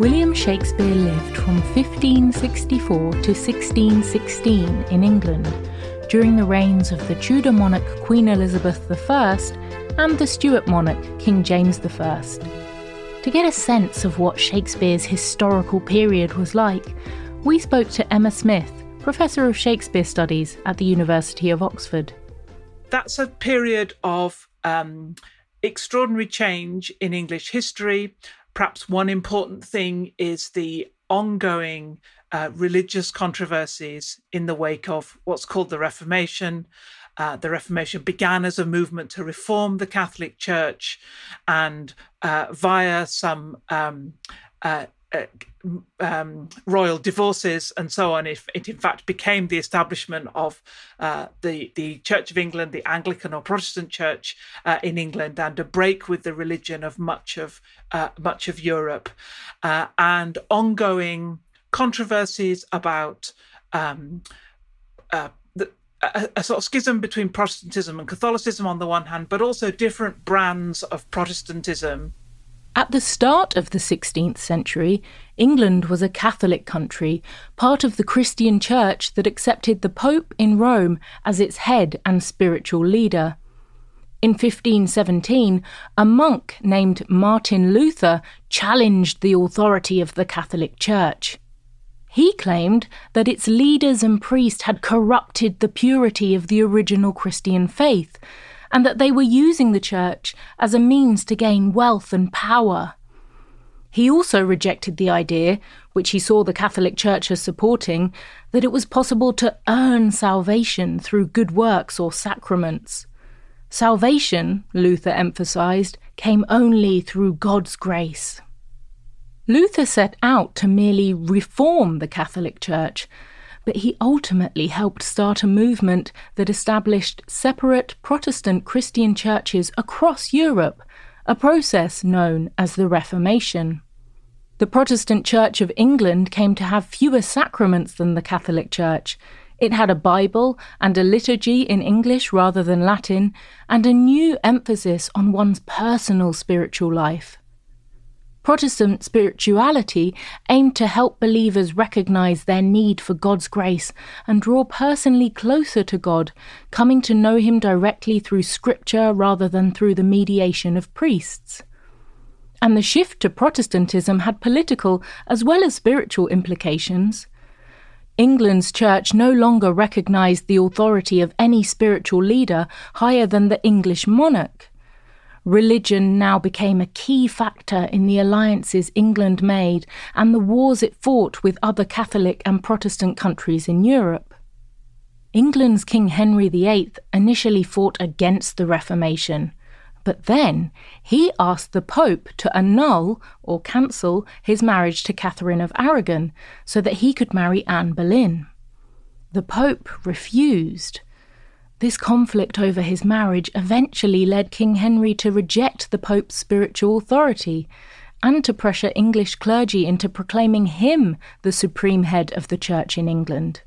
William Shakespeare lived from 1564 to 1616 in England during the reigns of the Tudor monarch Queen Elizabeth I and the Stuart monarch King James I. To get a sense of what Shakespeare's historical period was like, we spoke to Emma Smith, Professor of Shakespeare Studies at the University of Oxford. That's a period of um, extraordinary change in English history perhaps one important thing is the ongoing uh, religious controversies in the wake of what's called the Reformation. Uh, the Reformation began as a movement to reform the Catholic Church, and uh, via some um, uh, um, royal divorces and so on, it, it, in fact became the establishment of uh, the the Church of England, the Anglican or Protestant Church uh, in England, and a break with the religion of much of uh, much of Europe, uh, and ongoing controversies about. Um, a, sort of schism between Protestantism and Catholicism on the one hand, but also different brands of Protestantism at the start of the 16th century, England was a Catholic country, part of the Christian church that accepted the Pope in Rome as its head and spiritual leader. In 1517, a monk named Martin Luther challenged the authority of the Catholic Church. He claimed that its leaders and priests had corrupted the purity of the original Christian faith and that they were using the church as a means to gain wealth and power. He also rejected the idea, which he saw the Catholic Church as supporting, that it was possible to earn salvation through good works or sacraments. Salvation, Luther emphasized, came only through God's grace. Luther set out to merely reform the Catholic Church but he ultimately helped start a movement that established separate Protestant Christian churches across Europe, a process known as the Reformation. The Protestant Church of England came to have fewer sacraments than the Catholic Church. It had a Bible and a liturgy in English rather than Latin, and a new emphasis on one's personal spiritual life. Protestant spirituality aimed to help believers recognize their need for God's grace and draw personally closer to God, coming to know Him directly through Scripture rather than through the mediation of priests. And the shift to Protestantism had political as well as spiritual implications. England's church no longer recognized the authority of any spiritual leader higher than the English monarch religion now became a key factor in the alliances England made and the wars it fought with other Catholic and Protestant countries in Europe. England's King Henry VIII initially fought against the Reformation, but then he asked the Pope to annul or cancel his marriage to Catherine of Aragon so that he could marry Anne Boleyn. The Pope refused, this conflict over his marriage eventually led King Henry to reject the Pope's spiritual authority and to pressure English clergy into proclaiming him the supreme head of the Church in England.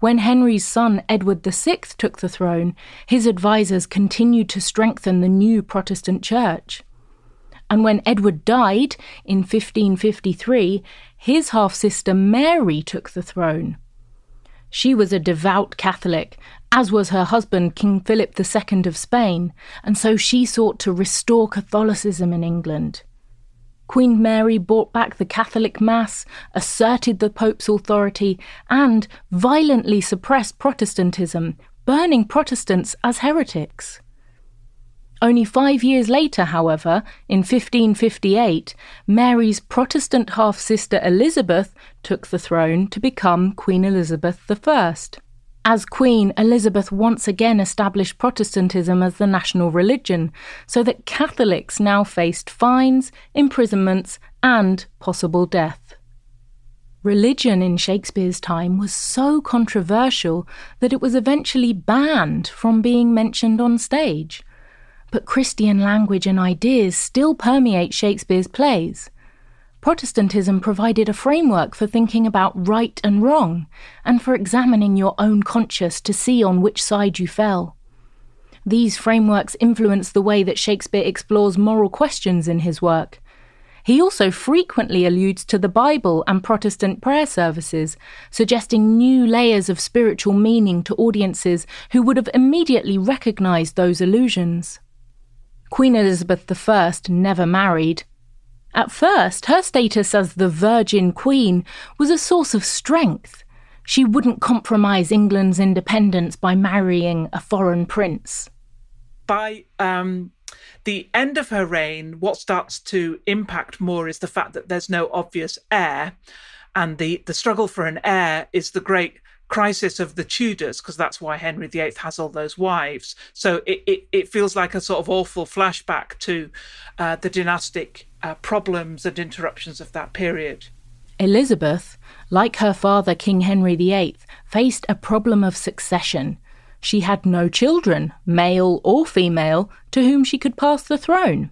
When Henry's son Edward VI took the throne, his advisers continued to strengthen the new Protestant Church. And when Edward died in 1553, his half sister Mary took the throne. She was a devout Catholic as was her husband, King Philip II of Spain, and so she sought to restore Catholicism in England. Queen Mary brought back the Catholic Mass, asserted the Pope's authority, and violently suppressed Protestantism, burning Protestants as heretics. Only five years later, however, in 1558, Mary's Protestant half sister Elizabeth took the throne to become Queen Elizabeth I. As Queen, Elizabeth once again established Protestantism as the national religion, so that Catholics now faced fines, imprisonments, and possible death. Religion in Shakespeare's time was so controversial that it was eventually banned from being mentioned on stage. But Christian language and ideas still permeate Shakespeare's plays. Protestantism provided a framework for thinking about right and wrong, and for examining your own conscience to see on which side you fell. These frameworks influence the way that Shakespeare explores moral questions in his work. He also frequently alludes to the Bible and Protestant prayer services, suggesting new layers of spiritual meaning to audiences who would have immediately recognized those allusions. Queen Elizabeth I never married. At first, her status as the Virgin Queen was a source of strength. She wouldn't compromise England's independence by marrying a foreign prince. By um, the end of her reign, what starts to impact more is the fact that there's no obvious heir. And the, the struggle for an heir is the great crisis of the Tudors, because that's why Henry VIII has all those wives. So it, it, it feels like a sort of awful flashback to uh, the dynastic uh, problems and interruptions of that period. Elizabeth, like her father King Henry VIII, faced a problem of succession she had no children, male or female, to whom she could pass the throne.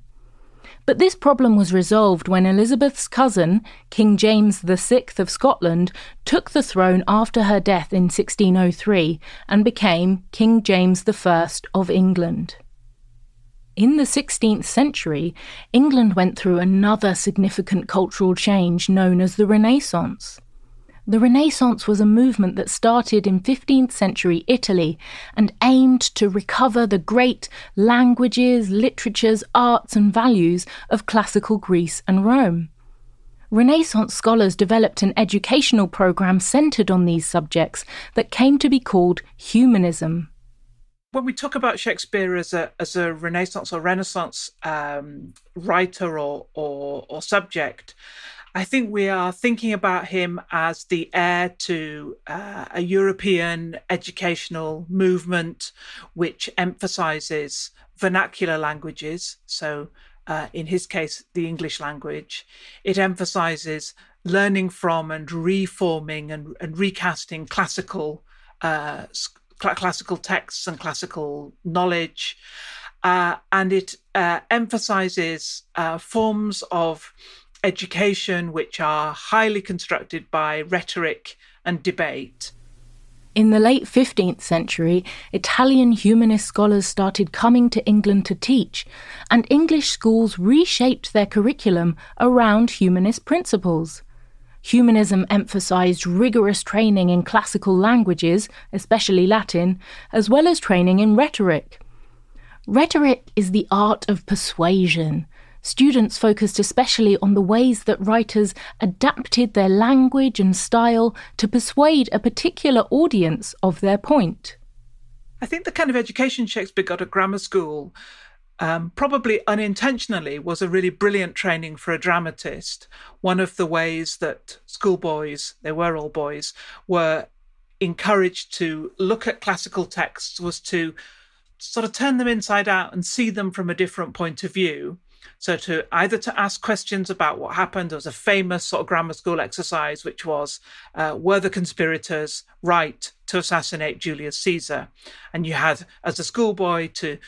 But this problem was resolved when Elizabeth's cousin, King James VI of Scotland, took the throne after her death in 1603 and became King James I of England. In the 16th century, England went through another significant cultural change known as the Renaissance. The Renaissance was a movement that started in 15th century Italy and aimed to recover the great languages, literatures, arts, and values of classical Greece and Rome. Renaissance scholars developed an educational program centered on these subjects that came to be called humanism. When we talk about Shakespeare as a as a Renaissance or Renaissance um, writer or, or or subject, I think we are thinking about him as the heir to uh, a European educational movement which emphasizes vernacular languages. So, uh, in his case, the English language. It emphasizes learning from and reforming and, and recasting classical uh, cl- classical texts and classical knowledge. Uh, and it uh, emphasizes uh, forms of education which are highly constructed by rhetoric and debate. In the late 15th century, Italian humanist scholars started coming to England to teach, and English schools reshaped their curriculum around humanist principles. Humanism emphasized rigorous training in classical languages, especially Latin, as well as training in rhetoric. Rhetoric is the art of persuasion, Students focused especially on the ways that writers adapted their language and style to persuade a particular audience of their point. I think the kind of education Shakespeare got at grammar school, um, probably unintentionally, was a really brilliant training for a dramatist. One of the ways that schoolboys, they were all boys, were encouraged to look at classical texts was to sort of turn them inside out and see them from a different point of view so to either to ask questions about what happened, there was a famous sort of grammar school exercise, which was, uh, were the conspirators right to assassinate Julius Caesar? And you had, as a schoolboy, to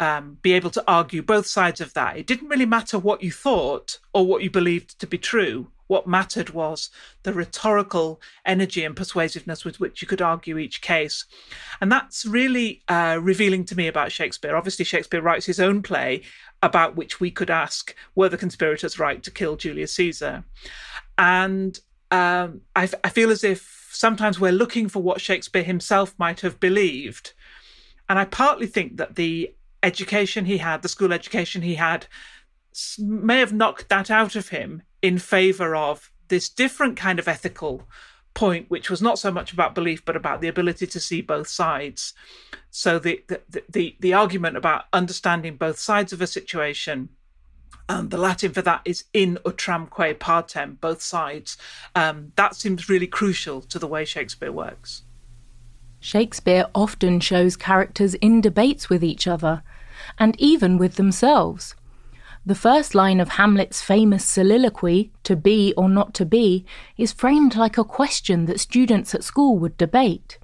um, be able to argue both sides of that. It didn't really matter what you thought or what you believed to be true. What mattered was the rhetorical energy and persuasiveness with which you could argue each case. And that's really uh, revealing to me about Shakespeare. Obviously, Shakespeare writes his own play about which we could ask were the conspirators right to kill Julius Caesar? And um, I, I feel as if sometimes we're looking for what Shakespeare himself might have believed. And I partly think that the education he had, the school education he had, may have knocked that out of him in favor of this different kind of ethical point, which was not so much about belief, but about the ability to see both sides. So the the the, the argument about understanding both sides of a situation. Um, the Latin for that is in utramque partem, both sides. Um, that seems really crucial to the way Shakespeare works. Shakespeare often shows characters in debates with each other, and even with themselves. The first line of Hamlet's famous soliloquy, to be or not to be, is framed like a question that students at school would debate.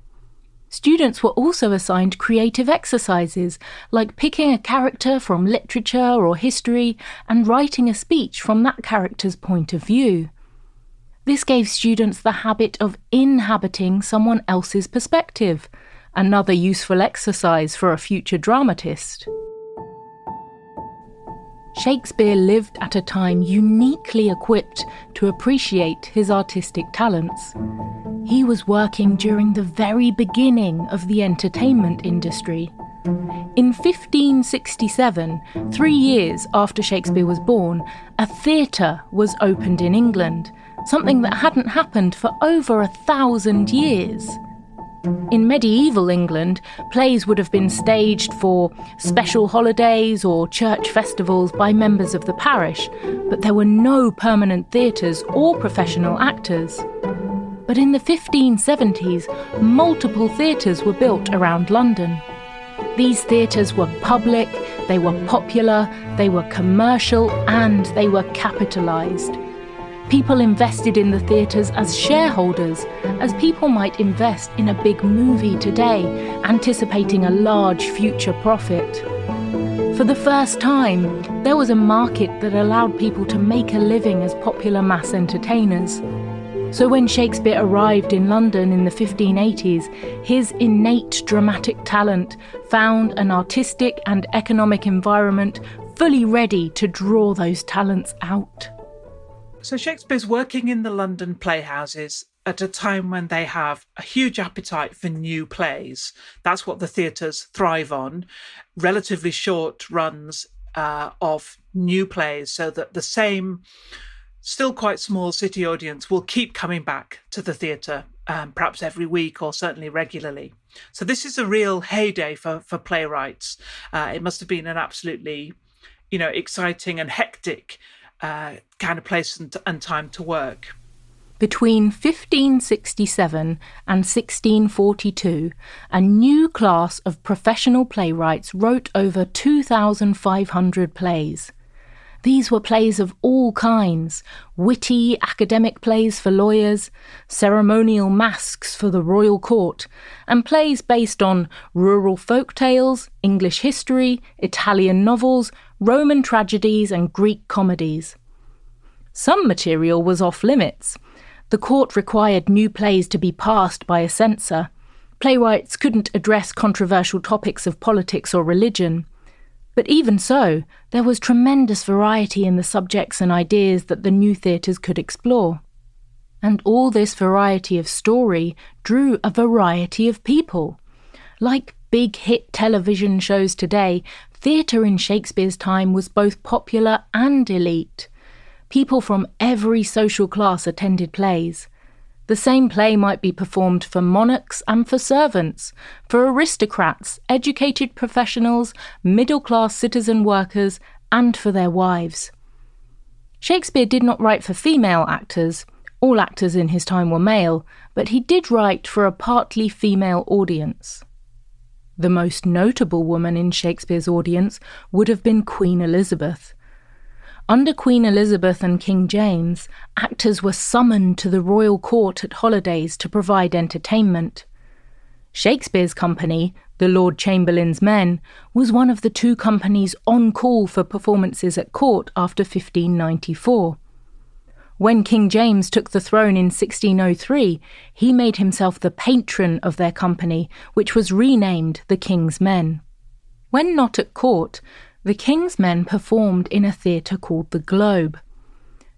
Students were also assigned creative exercises, like picking a character from literature or history and writing a speech from that character's point of view. This gave students the habit of inhabiting someone else's perspective, another useful exercise for a future dramatist. Shakespeare lived at a time uniquely equipped to appreciate his artistic talents. He was working during the very beginning of the entertainment industry. In 1567, three years after Shakespeare was born, a theatre was opened in England, something that hadn't happened for over a thousand years. In medieval England, plays would have been staged for special holidays or church festivals by members of the parish, but there were no permanent theatres or professional actors. But in the 1570s, multiple theatres were built around London. These theatres were public, they were popular, they were commercial, and they were capitalised. People invested in the theatres as shareholders, as people might invest in a big movie today, anticipating a large future profit. For the first time, there was a market that allowed people to make a living as popular mass entertainers. So when Shakespeare arrived in London in the 1580s, his innate dramatic talent found an artistic and economic environment fully ready to draw those talents out. So Shakespeare's working in the London playhouses at a time when they have a huge appetite for new plays. That's what the theatres thrive on. Relatively short runs uh, of new plays, so that the same, still quite small city audience will keep coming back to the theatre, um, perhaps every week or certainly regularly. So this is a real heyday for for playwrights. Uh, it must have been an absolutely, you know, exciting and hectic uh, kind of place and, and time to work. Between 1567 and 1642, a new class of professional playwrights wrote over 2,500 plays. These were plays of all kinds witty academic plays for lawyers, ceremonial masques for the royal court, and plays based on rural folk tales, English history, Italian novels, Roman tragedies, and Greek comedies. Some material was off limits. The court required new plays to be passed by a censor. Playwrights couldn't address controversial topics of politics or religion. But even so, there was tremendous variety in the subjects and ideas that the new theatres could explore. And all this variety of story drew a variety of people. Like big hit television shows today, theatre in Shakespeare's time was both popular and elite. People from every social class attended plays. The same play might be performed for monarchs and for servants, for aristocrats, educated professionals, middle class citizen workers, and for their wives. Shakespeare did not write for female actors. All actors in his time were male, but he did write for a partly female audience. The most notable woman in Shakespeare's audience would have been Queen Elizabeth. Under Queen Elizabeth and King James, actors were summoned to the royal court at holidays to provide entertainment. Shakespeare's company, the Lord Chamberlain's Men, was one of the two companies on call for performances at court after 1594. When King James took the throne in 1603, he made himself the patron of their company, which was renamed the King's Men. When not at court, the King's Men performed in a theatre called the Globe.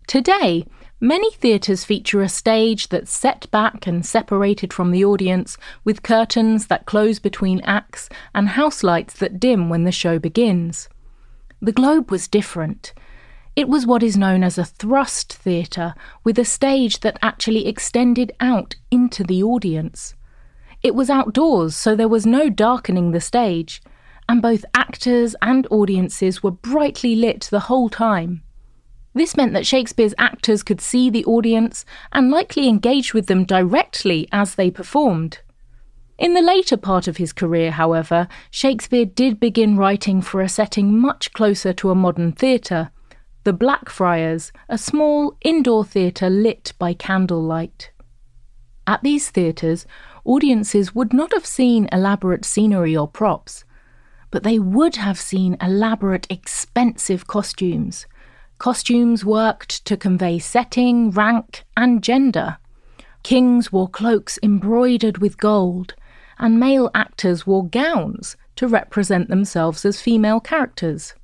Today, many theatres feature a stage that's set back and separated from the audience, with curtains that close between acts and house lights that dim when the show begins. The Globe was different. It was what is known as a thrust theatre, with a stage that actually extended out into the audience. It was outdoors, so there was no darkening the stage, and both actors and audiences were brightly lit the whole time. This meant that Shakespeare's actors could see the audience and likely engage with them directly as they performed. In the later part of his career, however, Shakespeare did begin writing for a setting much closer to a modern theatre the Blackfriars, a small indoor theatre lit by candlelight. At these theatres, audiences would not have seen elaborate scenery or props, but they would have seen elaborate, expensive costumes. Costumes worked to convey setting, rank, and gender. Kings wore cloaks embroidered with gold, and male actors wore gowns to represent themselves as female characters.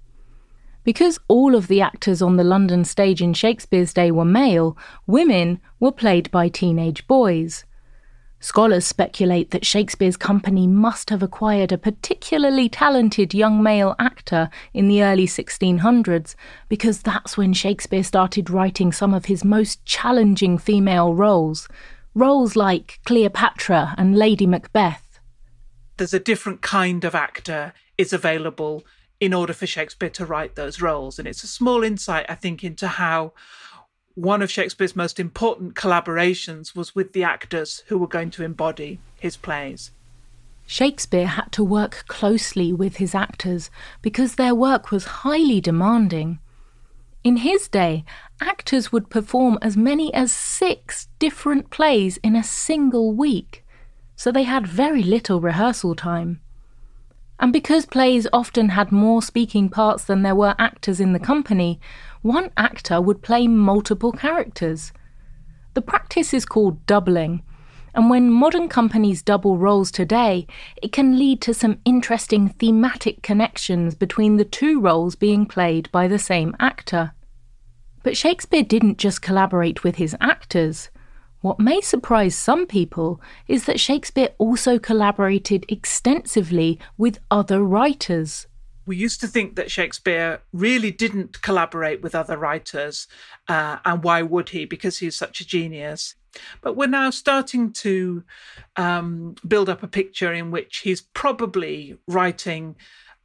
Because all of the actors on the London stage in Shakespeare's day were male, women were played by teenage boys. Scholars speculate that Shakespeare's company must have acquired a particularly talented young male actor in the early 1600s because that's when Shakespeare started writing some of his most challenging female roles, roles like Cleopatra and Lady Macbeth. There's a different kind of actor is available in order for Shakespeare to write those roles. And it's a small insight, I think, into how one of Shakespeare's most important collaborations was with the actors who were going to embody his plays. Shakespeare had to work closely with his actors because their work was highly demanding. In his day, actors would perform as many as six different plays in a single week, so they had very little rehearsal time. And because plays often had more speaking parts than there were actors in the company, one actor would play multiple characters. The practice is called doubling, and when modern companies double roles today, it can lead to some interesting thematic connections between the two roles being played by the same actor. But Shakespeare didn't just collaborate with his actors. What may surprise some people is that Shakespeare also collaborated extensively with other writers. We used to think that Shakespeare really didn't collaborate with other writers, uh, and why would he? Because he's such a genius. But we're now starting to um, build up a picture in which he's probably writing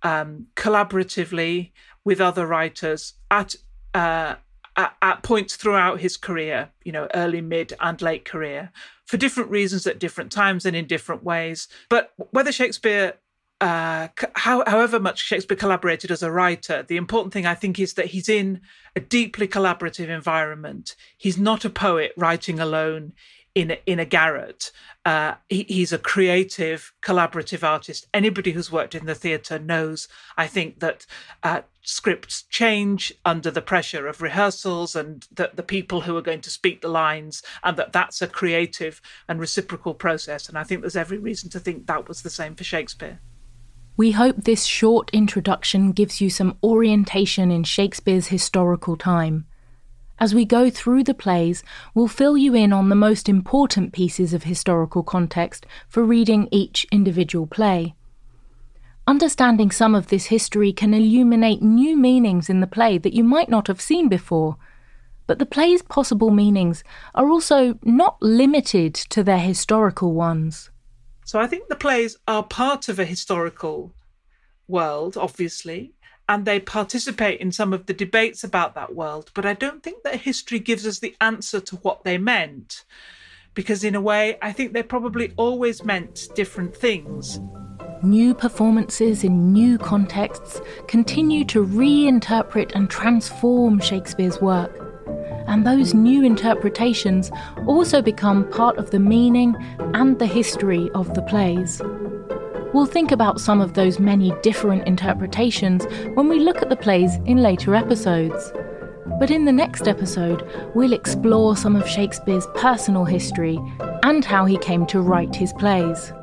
um, collaboratively with other writers at uh, at, at, points throughout his career, you know, early, mid, and late career, for different reasons at different times and in different ways. But whether Shakespeare, uh, how, however much Shakespeare collaborated as a writer, the important thing I think is that he's in a deeply collaborative environment. He's not a poet writing alone in a, in a garret. Uh, he, he's a creative, collaborative artist. Anybody who's worked in the theatre knows, I think, that uh, scripts change under the pressure of rehearsals and that the people who are going to speak the lines, and that that's a creative and reciprocal process. And I think there's every reason to think that was the same for Shakespeare. We hope this short introduction gives you some orientation in Shakespeare's historical time. As we go through the plays, we'll fill you in on the most important pieces of historical context for reading each individual play. Understanding some of this history can illuminate new meanings in the play that you might not have seen before. But the play's possible meanings are also not limited to their historical ones. So I think the plays are part of a historical world, obviously, and they participate in some of the debates about that world. But I don't think that history gives us the answer to what they meant, because in a way, I think they probably always meant different things. New performances in new contexts continue to reinterpret and transform Shakespeare's work. And those new interpretations also become part of the meaning and the history of the plays. We'll think about some of those many different interpretations when we look at the plays in later episodes. But in the next episode, we'll explore some of Shakespeare's personal history and how he came to write his plays.